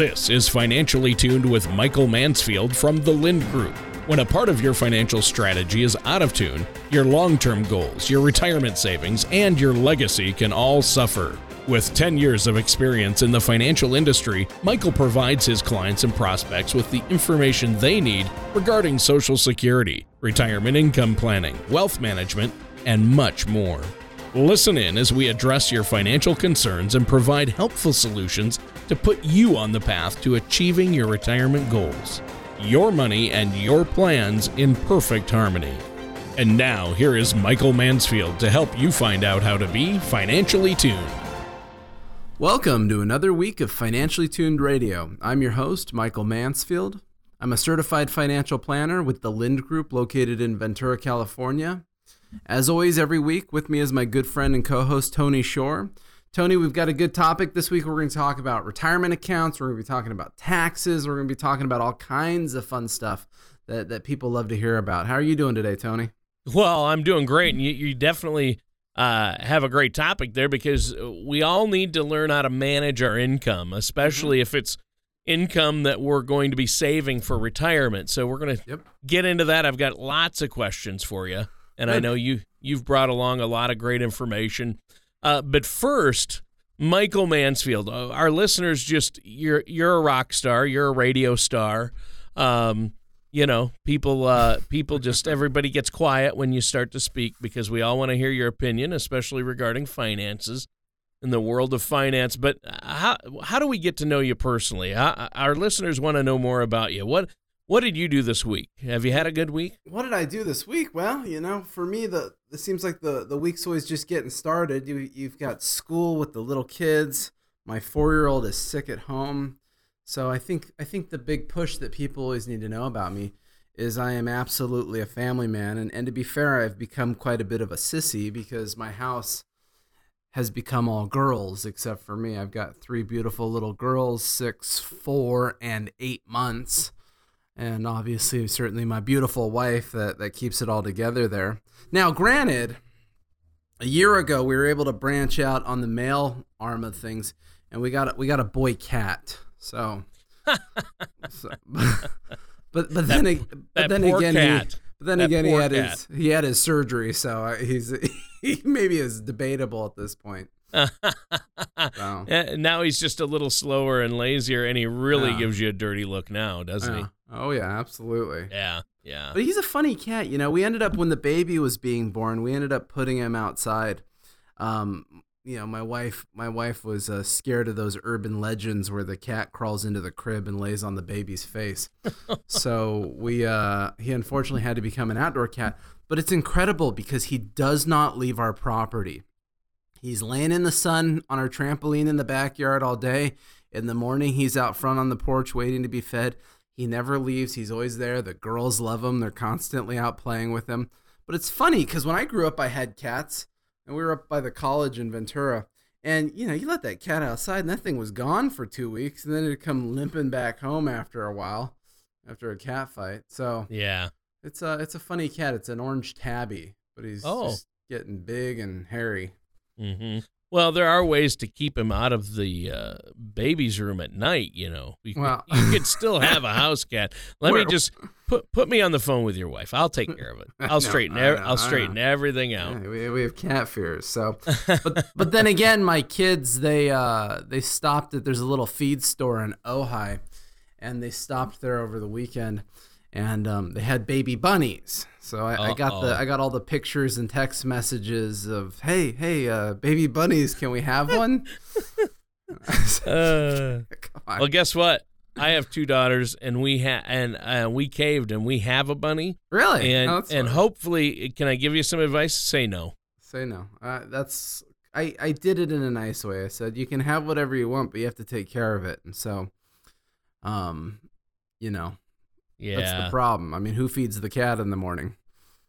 This is Financially Tuned with Michael Mansfield from the Lynd Group. When a part of your financial strategy is out of tune, your long term goals, your retirement savings, and your legacy can all suffer. With 10 years of experience in the financial industry, Michael provides his clients and prospects with the information they need regarding Social Security, retirement income planning, wealth management, and much more. Listen in as we address your financial concerns and provide helpful solutions to put you on the path to achieving your retirement goals. Your money and your plans in perfect harmony. And now, here is Michael Mansfield to help you find out how to be financially tuned. Welcome to another week of Financially Tuned Radio. I'm your host, Michael Mansfield. I'm a certified financial planner with the Lynd Group located in Ventura, California. As always, every week with me is my good friend and co host, Tony Shore. Tony, we've got a good topic this week. We're going to talk about retirement accounts. We're going to be talking about taxes. We're going to be talking about all kinds of fun stuff that, that people love to hear about. How are you doing today, Tony? Well, I'm doing great. And you, you definitely uh, have a great topic there because we all need to learn how to manage our income, especially mm-hmm. if it's income that we're going to be saving for retirement. So we're going to yep. get into that. I've got lots of questions for you, and. I know you you've brought along a lot of great information. Uh, but first, Michael Mansfield, uh, our listeners, just you're you're a rock star, you're a radio star. Um, you know, people uh, people just everybody gets quiet when you start to speak because we all want to hear your opinion, especially regarding finances in the world of finance. But how how do we get to know you personally? How, our listeners want to know more about you. What what did you do this week? Have you had a good week? What did I do this week? Well, you know, for me, the it seems like the the week's always just getting started. You you've got school with the little kids. My four year old is sick at home. So I think I think the big push that people always need to know about me is I am absolutely a family man and, and to be fair I've become quite a bit of a sissy because my house has become all girls except for me. I've got three beautiful little girls, six, four, and eight months. And obviously certainly my beautiful wife that, that keeps it all together there. Now granted, a year ago we were able to branch out on the male arm of things and we got we got a boy cat. So, so but but then that, but then again cat. he but then that again he had cat. his he had his surgery, so uh, he's he maybe is debatable at this point. so. Eh, now he's just a little slower and lazier, and he really yeah. gives you a dirty look now, doesn't yeah. he? Oh yeah, absolutely. Yeah, yeah. But he's a funny cat. You know, we ended up when the baby was being born, we ended up putting him outside. Um, you know, my wife, my wife was uh, scared of those urban legends where the cat crawls into the crib and lays on the baby's face. so we, uh, he unfortunately had to become an outdoor cat. But it's incredible because he does not leave our property. He's laying in the sun on our trampoline in the backyard all day. In the morning, he's out front on the porch waiting to be fed. He never leaves. He's always there. The girls love him. They're constantly out playing with him. But it's funny because when I grew up, I had cats and we were up by the college in Ventura. And you know, you let that cat outside, and that thing was gone for two weeks, and then it'd come limping back home after a while, after a cat fight. So yeah, it's a it's a funny cat. It's an orange tabby, but he's oh. getting big and hairy. Mm-hmm. Well, there are ways to keep him out of the uh, baby's room at night. You know, you, well, you could still have a house cat. Let me just put put me on the phone with your wife. I'll take care of it. I'll straighten. No, I'll straighten everything out. Yeah, we, we have cat fears. So, but but then again, my kids they uh they stopped at there's a little feed store in Ojai, and they stopped there over the weekend, and um, they had baby bunnies. So I, I, got the I got all the pictures and text messages of hey hey uh, baby bunnies can we have one? uh, well, guess what? I have two daughters, and we ha- and uh, we caved, and we have a bunny. Really? And oh, and hopefully, can I give you some advice? Say no. Say no. Uh, that's I I did it in a nice way. I said you can have whatever you want, but you have to take care of it. And so, um, you know, yeah, that's the problem. I mean, who feeds the cat in the morning?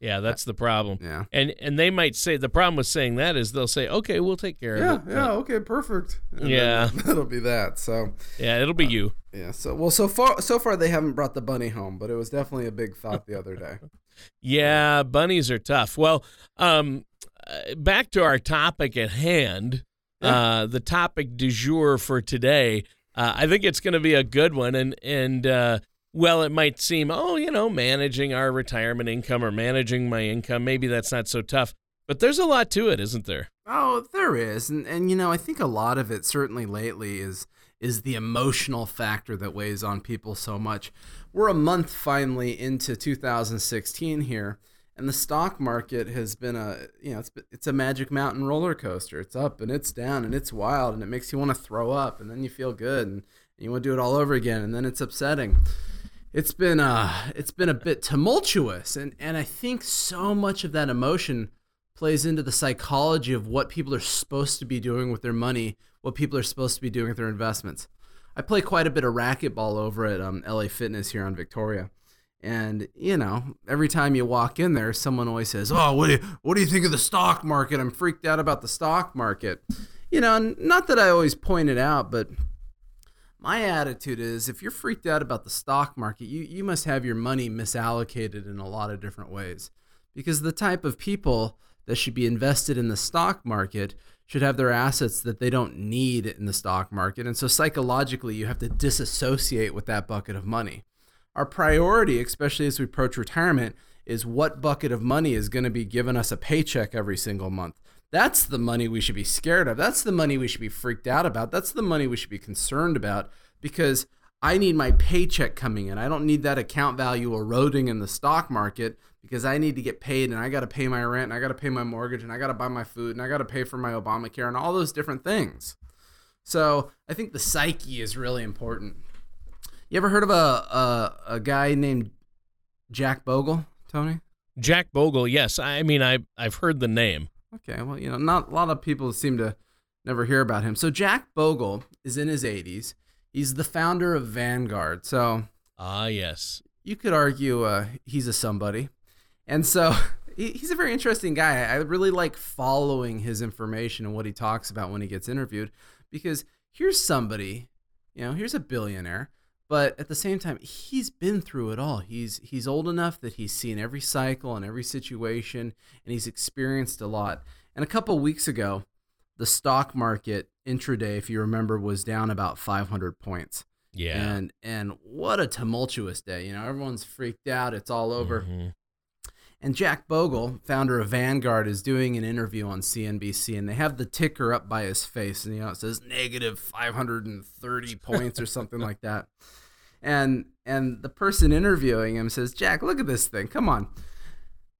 Yeah, that's the problem. Yeah. And and they might say the problem with saying that is they'll say, "Okay, we'll take care yeah, of it." Yeah, yeah, okay, perfect. And yeah. That'll be that. So Yeah, it'll be uh, you. Yeah. So well so far so far they haven't brought the bunny home, but it was definitely a big thought the other day. yeah, bunnies are tough. Well, um uh, back to our topic at hand. Yeah. Uh the topic du jour for today uh, I think it's going to be a good one. And and uh, well, it might seem, oh, you know, managing our retirement income or managing my income, maybe that's not so tough. But there's a lot to it, isn't there? Oh, there is, and and you know, I think a lot of it certainly lately is is the emotional factor that weighs on people so much. We're a month finally into 2016 here, and the stock market has been a you know it's it's a magic mountain roller coaster. It's up and it's down and it's wild and it makes you want to throw up and then you feel good and, and you want to do it all over again and then it's upsetting. It's been uh it's been a bit tumultuous and and I think so much of that emotion plays into the psychology of what people are supposed to be doing with their money, what people are supposed to be doing with their investments. I play quite a bit of racquetball over at um, LA Fitness here on Victoria. And you know, every time you walk in there, someone always says, "Oh, what do you, what do you think of the stock market? I'm freaked out about the stock market." You know, not that I always point it out, but my attitude is, if you're freaked out about the stock market, you you must have your money misallocated in a lot of different ways, because the type of people that should be invested in the stock market should have their assets that they don't need in the stock market. And so psychologically, you have to disassociate with that bucket of money. Our priority, especially as we approach retirement, is what bucket of money is going to be giving us a paycheck every single month. That's the money we should be scared of. That's the money we should be freaked out about. That's the money we should be concerned about because I need my paycheck coming in. I don't need that account value eroding in the stock market because I need to get paid and I got to pay my rent and I got to pay my mortgage and I got to buy my food and I got to pay for my Obamacare and all those different things. So I think the psyche is really important. You ever heard of a a, a guy named Jack Bogle, Tony? Jack Bogle, yes. I mean, I I've heard the name. Okay, well, you know, not a lot of people seem to never hear about him. So Jack Bogle is in his 80s. He's the founder of Vanguard. So ah, yes, you could argue uh, he's a somebody. And so he's a very interesting guy. I really like following his information and what he talks about when he gets interviewed because here's somebody, you know, here's a billionaire, but at the same time, he's been through it all. He's he's old enough that he's seen every cycle and every situation and he's experienced a lot. And a couple weeks ago, the stock market intraday, if you remember, was down about 500 points. Yeah. And and what a tumultuous day. You know, everyone's freaked out. It's all over. Mm-hmm. And Jack Bogle, founder of Vanguard, is doing an interview on CNBC, and they have the ticker up by his face, and you know it says negative 530 points or something like that. And and the person interviewing him says, "Jack, look at this thing. Come on.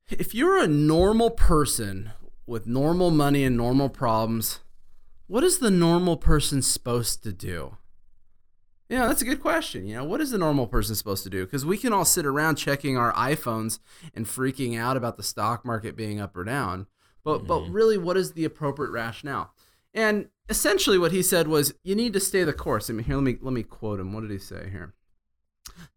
If you're a normal person with normal money and normal problems, what is the normal person supposed to do?" Yeah, that's a good question. You know, what is the normal person supposed to do? Because we can all sit around checking our iPhones and freaking out about the stock market being up or down. But mm-hmm. but really, what is the appropriate rationale? And essentially, what he said was, you need to stay the course. I mean, here, let me let me quote him. What did he say here?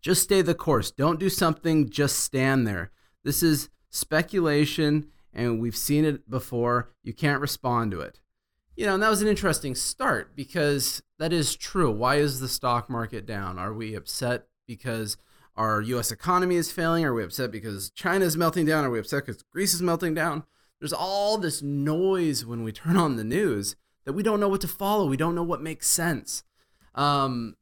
Just stay the course. Don't do something. Just stand there. This is speculation, and we've seen it before. You can't respond to it you know, and that was an interesting start because that is true. Why is the stock market down? Are we upset because our U.S. economy is failing? Are we upset because China is melting down? Are we upset because Greece is melting down? There's all this noise when we turn on the news that we don't know what to follow. We don't know what makes sense. Um,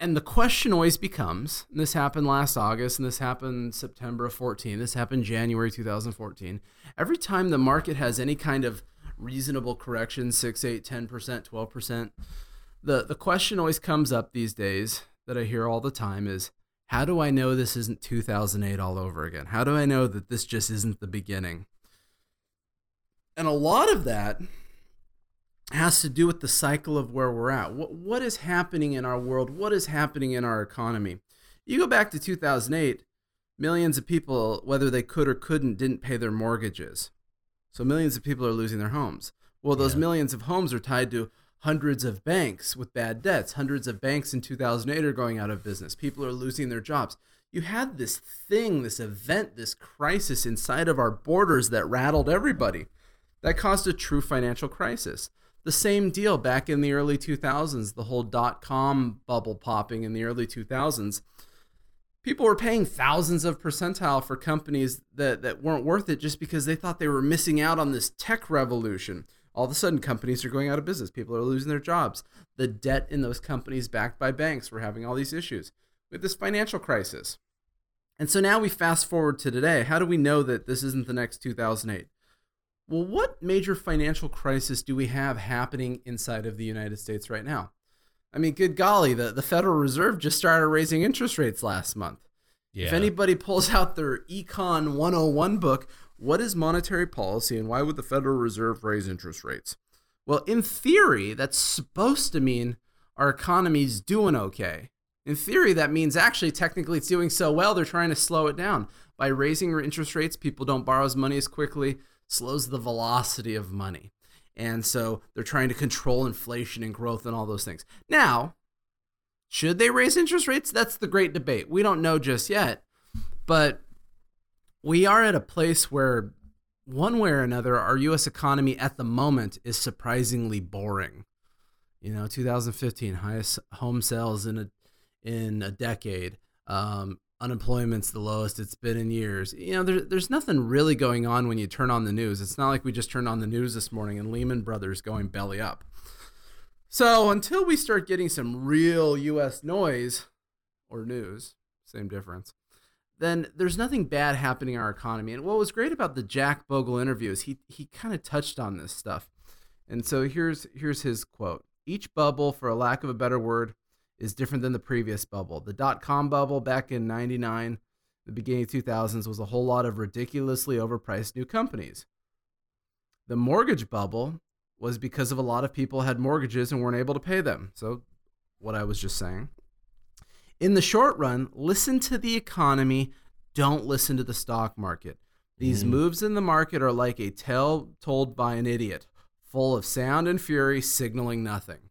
and the question always becomes this happened last August, and this happened September of 14, this happened January 2014. Every time the market has any kind of reasonable correction 6 8 10% 12% the the question always comes up these days that i hear all the time is how do i know this isn't 2008 all over again how do i know that this just isn't the beginning and a lot of that has to do with the cycle of where we're at what, what is happening in our world what is happening in our economy you go back to 2008 millions of people whether they could or couldn't didn't pay their mortgages so millions of people are losing their homes. Well, those yeah. millions of homes are tied to hundreds of banks with bad debts. Hundreds of banks in 2008 are going out of business. People are losing their jobs. You had this thing, this event, this crisis inside of our borders that rattled everybody. That caused a true financial crisis. The same deal back in the early 2000s, the whole dot com bubble popping in the early 2000s people were paying thousands of percentile for companies that, that weren't worth it just because they thought they were missing out on this tech revolution. All of a sudden, companies are going out of business. People are losing their jobs. The debt in those companies backed by banks were having all these issues with this financial crisis. And so now we fast forward to today. How do we know that this isn't the next 2008? Well, what major financial crisis do we have happening inside of the United States right now? I mean, good golly, the, the Federal Reserve just started raising interest rates last month. Yeah. If anybody pulls out their Econ 101 book, what is monetary policy and why would the Federal Reserve raise interest rates? Well, in theory, that's supposed to mean our economy's doing okay. In theory, that means actually, technically, it's doing so well, they're trying to slow it down. By raising interest rates, people don't borrow as money as quickly, slows the velocity of money. And so they're trying to control inflation and growth and all those things. Now, should they raise interest rates? That's the great debate. We don't know just yet. But we are at a place where, one way or another, our U.S. economy at the moment is surprisingly boring. You know, 2015 highest home sales in a in a decade. Um, unemployment's the lowest it's been in years. You know, there, there's nothing really going on when you turn on the news. It's not like we just turned on the news this morning and Lehman Brothers going belly up. So until we start getting some real U.S. noise or news, same difference, then there's nothing bad happening in our economy. And what was great about the Jack Bogle interview is he he kind of touched on this stuff. And so here's here's his quote. Each bubble, for a lack of a better word, is different than the previous bubble. The dot com bubble back in 99, the beginning of 2000s, was a whole lot of ridiculously overpriced new companies. The mortgage bubble was because of a lot of people had mortgages and weren't able to pay them. So, what I was just saying. In the short run, listen to the economy, don't listen to the stock market. These mm. moves in the market are like a tale told by an idiot, full of sound and fury, signaling nothing.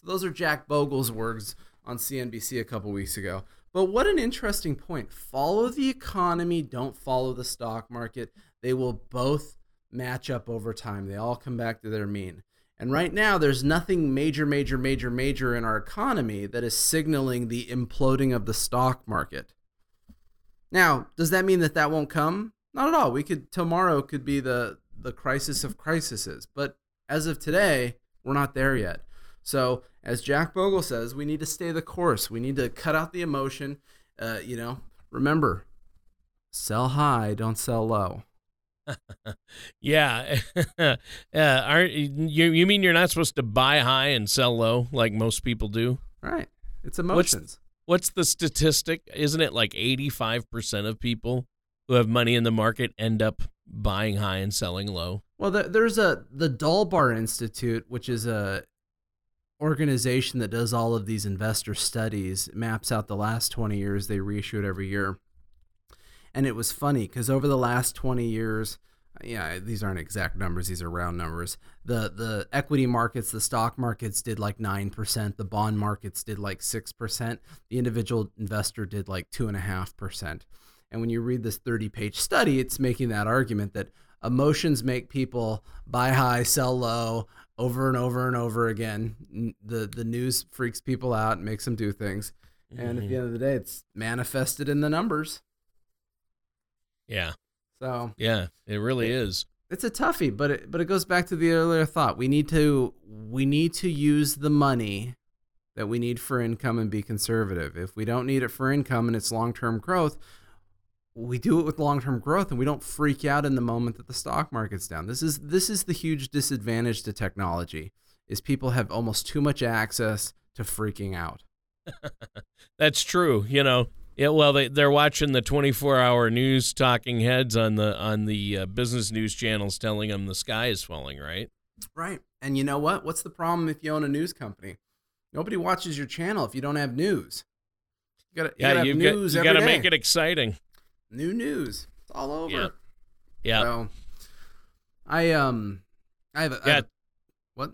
So those are Jack Bogle's words on CNBC a couple weeks ago. But what an interesting point. Follow the economy, don't follow the stock market. They will both match up over time. They all come back to their mean. And right now, there's nothing major, major, major, major in our economy that is signaling the imploding of the stock market. Now, does that mean that that won't come? Not at all. We could tomorrow could be the the crisis of crises, but as of today, we're not there yet. So, as Jack Bogle says, we need to stay the course. We need to cut out the emotion. Uh, you know, remember, sell high, don't sell low. yeah, uh, aren't you? You mean you're not supposed to buy high and sell low like most people do? Right. It's emotions. What's, what's the statistic? Isn't it like 85 percent of people who have money in the market end up buying high and selling low? Well, there's a the Dalbar Institute, which is a organization that does all of these investor studies maps out the last 20 years. They reissue it every year. And it was funny because over the last 20 years yeah these aren't exact numbers these are round numbers. The the equity markets the stock markets did like 9% the bond markets did like 6% the individual investor did like 2.5% and when you read this 30 page study it's making that argument that emotions make people buy high sell low over and over and over again. The the news freaks people out, and makes them do things, and mm-hmm. at the end of the day, it's manifested in the numbers. Yeah. So yeah, it really it, is. It's a toughie, but it but it goes back to the earlier thought. We need to we need to use the money that we need for income and be conservative. If we don't need it for income and it's long term growth, we do it with long-term growth and we don't freak out in the moment that the stock market's down. This is this is the huge disadvantage to technology is people have almost too much access to freaking out. That's true. You know, yeah, well they they're watching the 24-hour news talking heads on the on the uh, business news channels telling them the sky is falling, right? Right. And you know what? What's the problem if you own a news company? Nobody watches your channel if you don't have news. You gotta, you yeah, you got, you got to make it exciting new news. It's all over. Yeah. Yeah. So, I um, I have a, yeah. I have, what?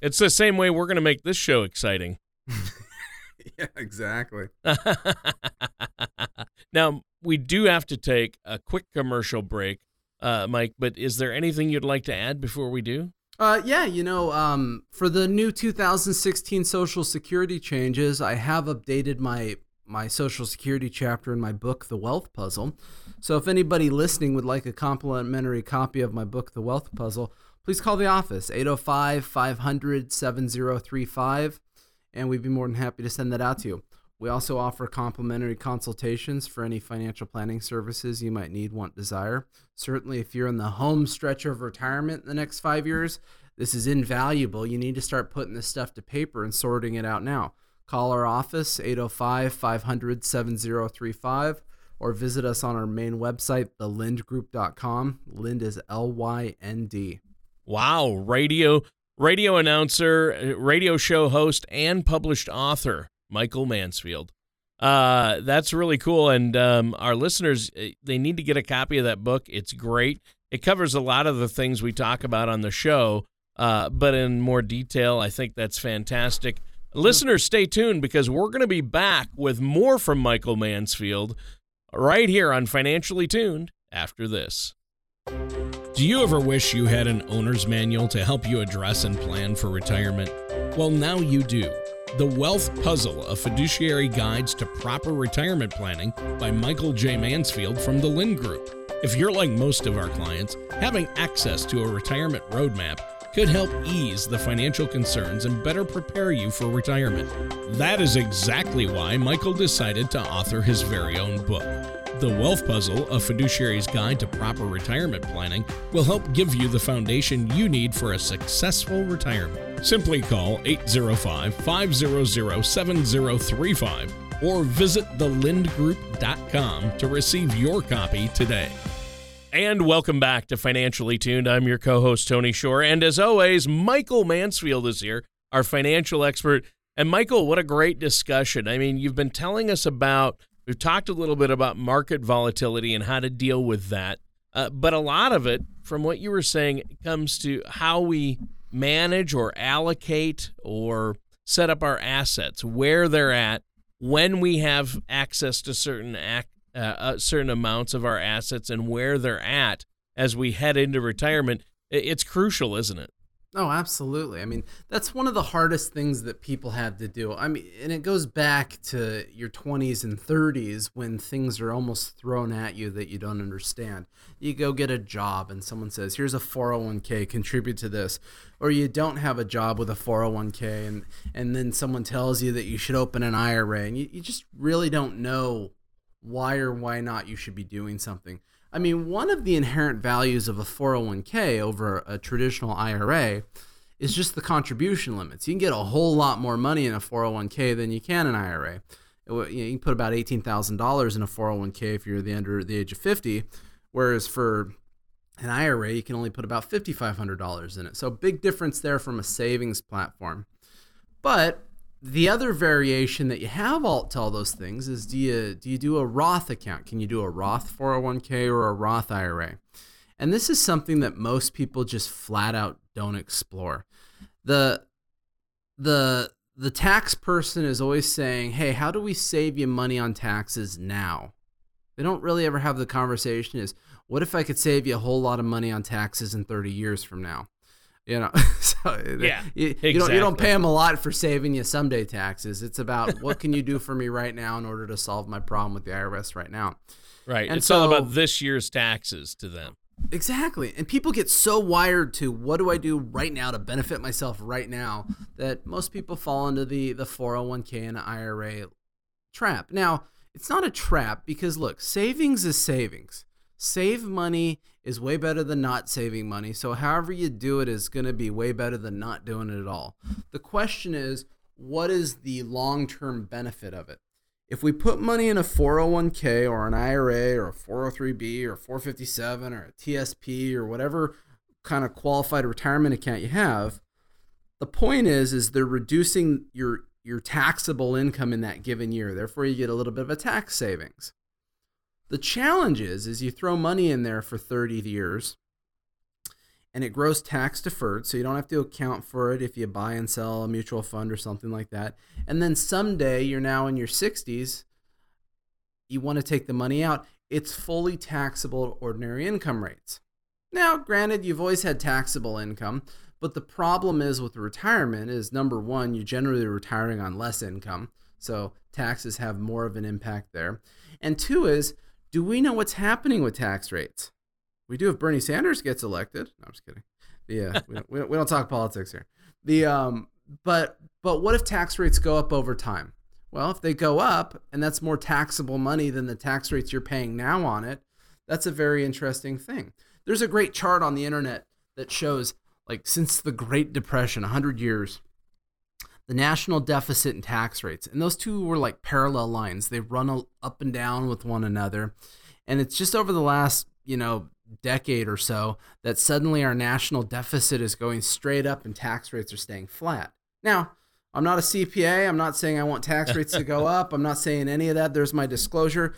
It's the same way we're gonna make this show exciting. yeah, exactly. now we do have to take a quick commercial break, uh, Mike. But is there anything you'd like to add before we do? Uh, yeah, you know, um, for the new 2016 Social Security changes, I have updated my my Social Security chapter in my book, The Wealth Puzzle. So if anybody listening would like a complimentary copy of my book, The Wealth Puzzle, please call the office 805 500 7035 and we'd be more than happy to send that out to you. We also offer complimentary consultations for any financial planning services you might need, want, desire. Certainly, if you're in the home stretch of retirement in the next five years, this is invaluable. You need to start putting this stuff to paper and sorting it out now. Call our office, 805 500 7035, or visit us on our main website, thelyndgroup.com. Lynd is L Y N D. Wow, radio radio announcer, radio show host, and published author Michael Mansfield. Uh, that's really cool. And um, our listeners, eh, they need to get a copy of that book. It's great. It covers a lot of the things we talk about on the show, uh, but in more detail. I think that's fantastic. Listeners, stay tuned because we're going to be back with more from Michael Mansfield right here on Financially Tuned after this. Do you ever wish you had an owner's manual to help you address and plan for retirement? Well, now you do. The Wealth Puzzle, a fiduciary guides to proper retirement planning by Michael J. Mansfield from the Lynd Group. If you're like most of our clients, having access to a retirement roadmap could help ease the financial concerns and better prepare you for retirement. That is exactly why Michael decided to author his very own book. The Wealth Puzzle, a fiduciary's guide to proper retirement planning, will help give you the foundation you need for a successful retirement. Simply call 805 500 7035 or visit thelyndgroup.com to receive your copy today. And welcome back to Financially Tuned. I'm your co host, Tony Shore. And as always, Michael Mansfield is here, our financial expert. And Michael, what a great discussion. I mean, you've been telling us about, we've talked a little bit about market volatility and how to deal with that. Uh, but a lot of it, from what you were saying, comes to how we manage or allocate or set up our assets, where they're at, when we have access to certain ac- uh, uh, certain amounts of our assets and where they're at as we head into retirement. It's crucial, isn't it? Oh, absolutely. I mean, that's one of the hardest things that people have to do. I mean, and it goes back to your 20s and 30s when things are almost thrown at you that you don't understand. You go get a job and someone says, "Here's a 401k, contribute to this." Or you don't have a job with a 401k and and then someone tells you that you should open an IRA and you, you just really don't know why or why not you should be doing something. I mean, one of the inherent values of a 401k over a traditional IRA is just the contribution limits. You can get a whole lot more money in a 401k than you can an IRA. You, can put about $18,000 in a 401k if you're the under the age of 50, whereas for an IRA you can only put about $5,500 in it. So big difference there from a savings platform. But the other variation that you have all to all those things is do you do you do a Roth account? Can you do a Roth 401k or a Roth IRA? And this is something that most people just flat out don't explore. The the the tax person is always saying, "Hey, how do we save you money on taxes now?" They don't really ever have the conversation is, "What if I could save you a whole lot of money on taxes in 30 years from now?" You know, so yeah, you, exactly. you, don't you don't pay them a lot for saving you someday taxes. It's about what can you do for me right now in order to solve my problem with the IRS right now. Right. And it's so, all about this year's taxes to them. Exactly. And people get so wired to what do I do right now to benefit myself right now that most people fall into the the 401k and IRA trap. Now, it's not a trap because look, savings is savings. Save money is way better than not saving money. So, however you do it is going to be way better than not doing it at all. The question is, what is the long term benefit of it? If we put money in a 401k or an IRA or a 403b or 457 or a TSP or whatever kind of qualified retirement account you have, the point is is they're reducing your your taxable income in that given year. Therefore, you get a little bit of a tax savings. The challenge is, is you throw money in there for 30 years and it grows tax deferred, so you don't have to account for it if you buy and sell a mutual fund or something like that. And then someday you're now in your 60s, you want to take the money out, it's fully taxable at ordinary income rates. Now, granted, you've always had taxable income, but the problem is with retirement is number one, you're generally retiring on less income, so taxes have more of an impact there. And two is do we know what's happening with tax rates? We do if Bernie Sanders gets elected. No, I'm just kidding. Yeah, we don't, we don't, talk politics here. The um, but but what if tax rates go up over time? Well, if they go up and that's more taxable money than the tax rates you're paying now on it, that's a very interesting thing. There's a great chart on the internet that shows like since the Great Depression, 100 years, the national deficit and tax rates. And those two were like parallel lines. They run up and down with one another. And it's just over the last, you know, decade or so that suddenly our national deficit is going straight up and tax rates are staying flat. Now, I'm not a CPA. I'm not saying I want tax rates to go up. I'm not saying any of that. There's my disclosure.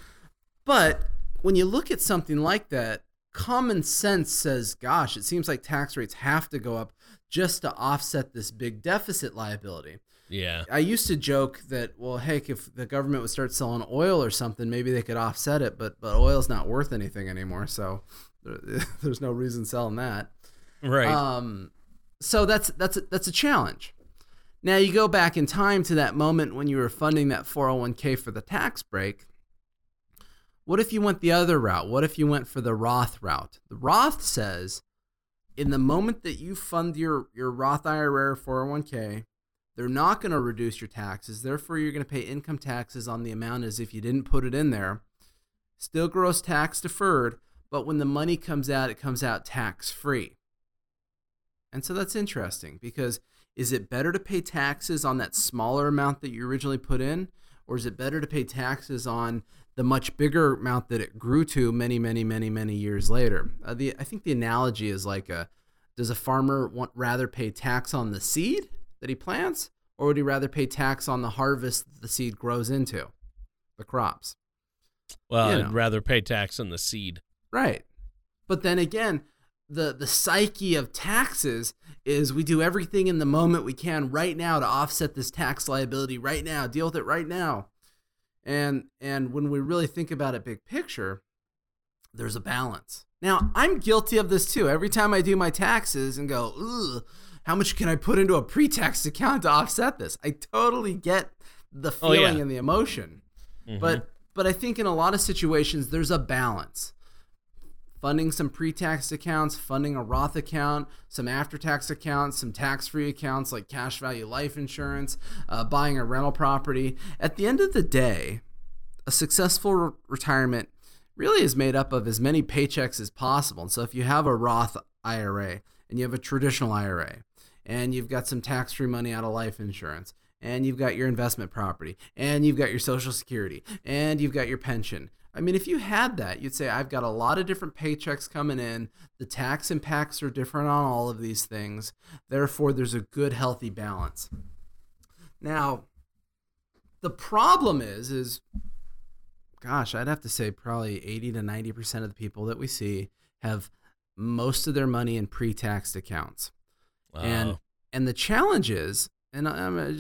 But when you look at something like that, common sense says, gosh, it seems like tax rates have to go up just to offset this big deficit liability. Yeah. I used to joke that, well, heck, if the government would start selling oil or something, maybe they could offset it, but but oil's not worth anything anymore, so there's no reason selling that. Right. Um, so that's that's a, that's a challenge. Now you go back in time to that moment when you were funding that 401k for the tax break. What if you went the other route? What if you went for the Roth route? The Roth says in the moment that you fund your, your Roth IRA or 401k, they're not going to reduce your taxes. Therefore, you're going to pay income taxes on the amount as if you didn't put it in there. Still gross tax deferred, but when the money comes out, it comes out tax free. And so that's interesting because is it better to pay taxes on that smaller amount that you originally put in? Or is it better to pay taxes on the much bigger amount that it grew to many, many, many, many years later? Uh, the, I think the analogy is like a does a farmer want rather pay tax on the seed that he plants, or would he rather pay tax on the harvest that the seed grows into, the crops? Well, you I'd rather pay tax on the seed. Right. But then again, the the psyche of taxes is we do everything in the moment we can right now to offset this tax liability right now, deal with it right now. And and when we really think about it big picture, there's a balance. Now, I'm guilty of this too. Every time I do my taxes and go, Ugh, how much can I put into a pre-tax account to offset this? I totally get the feeling oh, yeah. and the emotion. Mm-hmm. But but I think in a lot of situations there's a balance funding some pre-tax accounts, funding a Roth account, some after-tax accounts, some tax-free accounts like cash value life insurance, uh, buying a rental property. At the end of the day, a successful re- retirement really is made up of as many paychecks as possible. And so if you have a Roth IRA and you have a traditional IRA and you've got some tax-free money out of life insurance and you've got your investment property and you've got your social security and you've got your pension I mean, if you had that, you'd say, I've got a lot of different paychecks coming in. The tax impacts are different on all of these things. Therefore, there's a good, healthy balance. Now, the problem is, is gosh, I'd have to say probably 80 to 90% of the people that we see have most of their money in pre-taxed accounts. Wow. And and the challenge is and I'm, uh,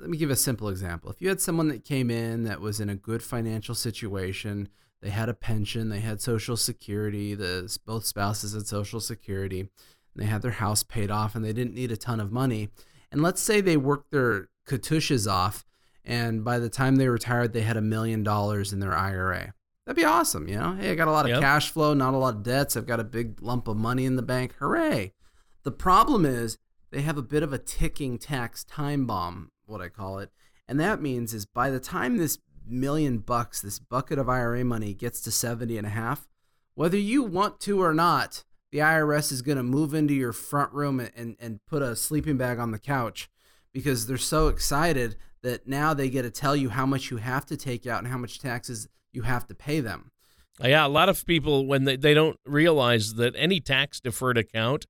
let me give a simple example. If you had someone that came in that was in a good financial situation, they had a pension, they had social security, the both spouses had social security, and they had their house paid off, and they didn't need a ton of money. And let's say they worked their katushes off, and by the time they retired, they had a million dollars in their IRA. That'd be awesome, you know. Hey, I got a lot of yep. cash flow, not a lot of debts. I've got a big lump of money in the bank. Hooray! The problem is they have a bit of a ticking tax time bomb, what I call it. And that means is by the time this million bucks, this bucket of IRA money gets to 70 and a half, whether you want to or not, the IRS is going to move into your front room and, and, and put a sleeping bag on the couch because they're so excited that now they get to tell you how much you have to take out and how much taxes you have to pay them. Yeah, a lot of people when they, they don't realize that any tax deferred account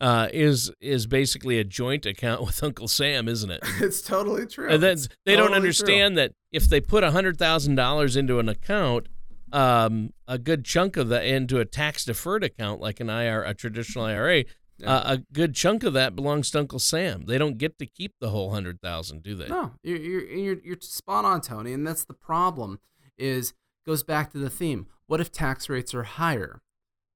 uh, is is basically a joint account with Uncle Sam, isn't it? it's totally true. And then they totally don't understand true. that if they put hundred thousand dollars into an account, um, a good chunk of that into a tax deferred account like an IR, a traditional IRA, yeah. uh, a good chunk of that belongs to Uncle Sam. They don't get to keep the whole hundred thousand, do they? No, you're, you're you're you're spot on, Tony, and that's the problem. Is goes back to the theme. What if tax rates are higher?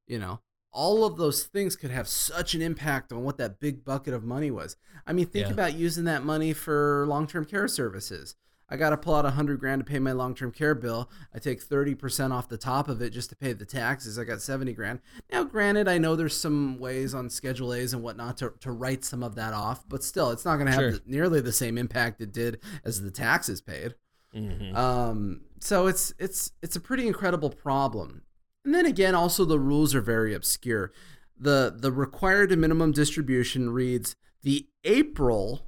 You know, all of those things could have such an impact on what that big bucket of money was. I mean, think yeah. about using that money for long term care services. I got to pull out a hundred grand to pay my long-term care bill. I take 30% off the top of it just to pay the taxes. I got 70 grand. Now, granted, I know there's some ways on Schedule A's and whatnot to, to write some of that off, but still, it's not going to have Sure. the, nearly the same impact it did as the taxes paid. Mhm. Um, so it's it's it's a pretty incredible problem. And then again, also the rules are very obscure. the The required minimum distribution reads the April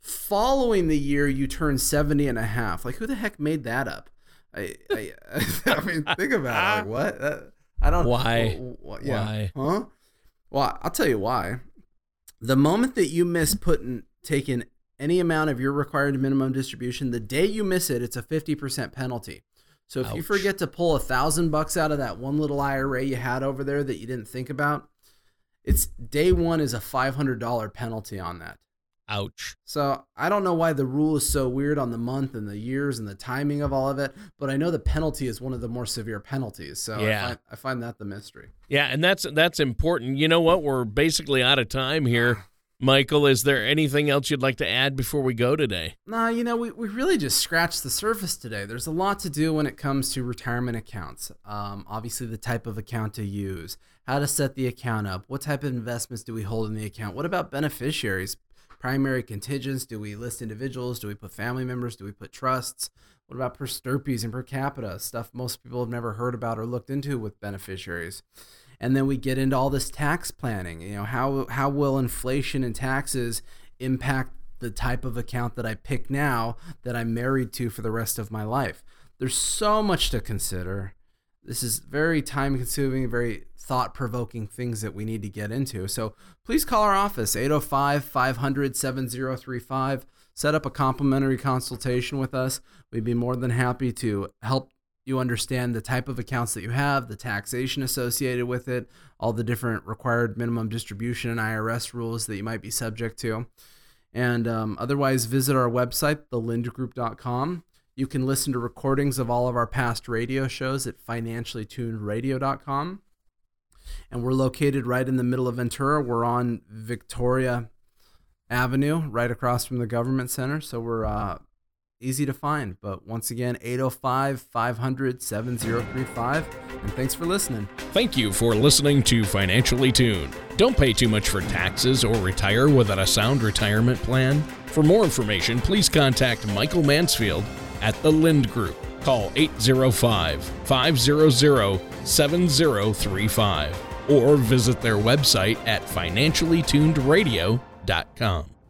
following the year you turn 70 and a half. Like who the heck made that up? I I, I mean, think about it. Like what? I don't. Why? wh- wh- yeah. Why? Huh? Well, I'll tell you why. The moment that you miss putting taking any amount of your required minimum distribution, the day you miss it, it's a fifty percent penalty. So if you forget to pull a thousand bucks out of that one little IRA you had over there that you didn't think about, it's day one is a five hundred dollar penalty on that. Ouch. So I don't know why the rule is so weird on the month and the years and the timing of all of it, but I know the penalty is one of the more severe penalties. So Yeah. I, find, I find that the mystery. Yeah, and that's that's important. You know what? We're basically out of time here. Michael, is there anything else you'd like to add before we go today? Nah, you know, we, we really just scratched the surface today. There's a lot to do when it comes to retirement accounts. Um, obviously, the type of account to use, how to set the account up, what type of investments do we hold in the account, what about beneficiaries, primary contingents, do we list individuals, do we put family members, do we put trusts, what about per stirpes and per capita, stuff most people have never heard about or looked into with beneficiaries and then we get into all this tax planning you know how how will inflation and taxes impact the type of account that I pick now that I'm married to for the rest of my life? There's so much to consider. This is very time consuming very thought provoking things that we need to get into. So please call our office 805 500 7035 set up a complimentary consultation with us. We'd be more than happy to help you understand the type of accounts that you have, the taxation associated with it, all the different required minimum distribution and IRS rules that you might be subject to. And um, otherwise, visit our website, thelyndgroup.com. You can listen to recordings of all of our past radio shows at financiallytunedradio.com. And we're located right in the middle of Ventura. We're on Victoria Avenue, right across from the Government Center. So we're uh, easy to find. But once again, 805 500 7035. And thanks for listening. Thank you for listening to Financially Tuned. Don't pay too much for taxes or retire without a sound retirement plan. For more information, please contact Michael Mansfield at the Lynd Group. Call 805 500 7035 or visit their website at financiallytunedradio.com.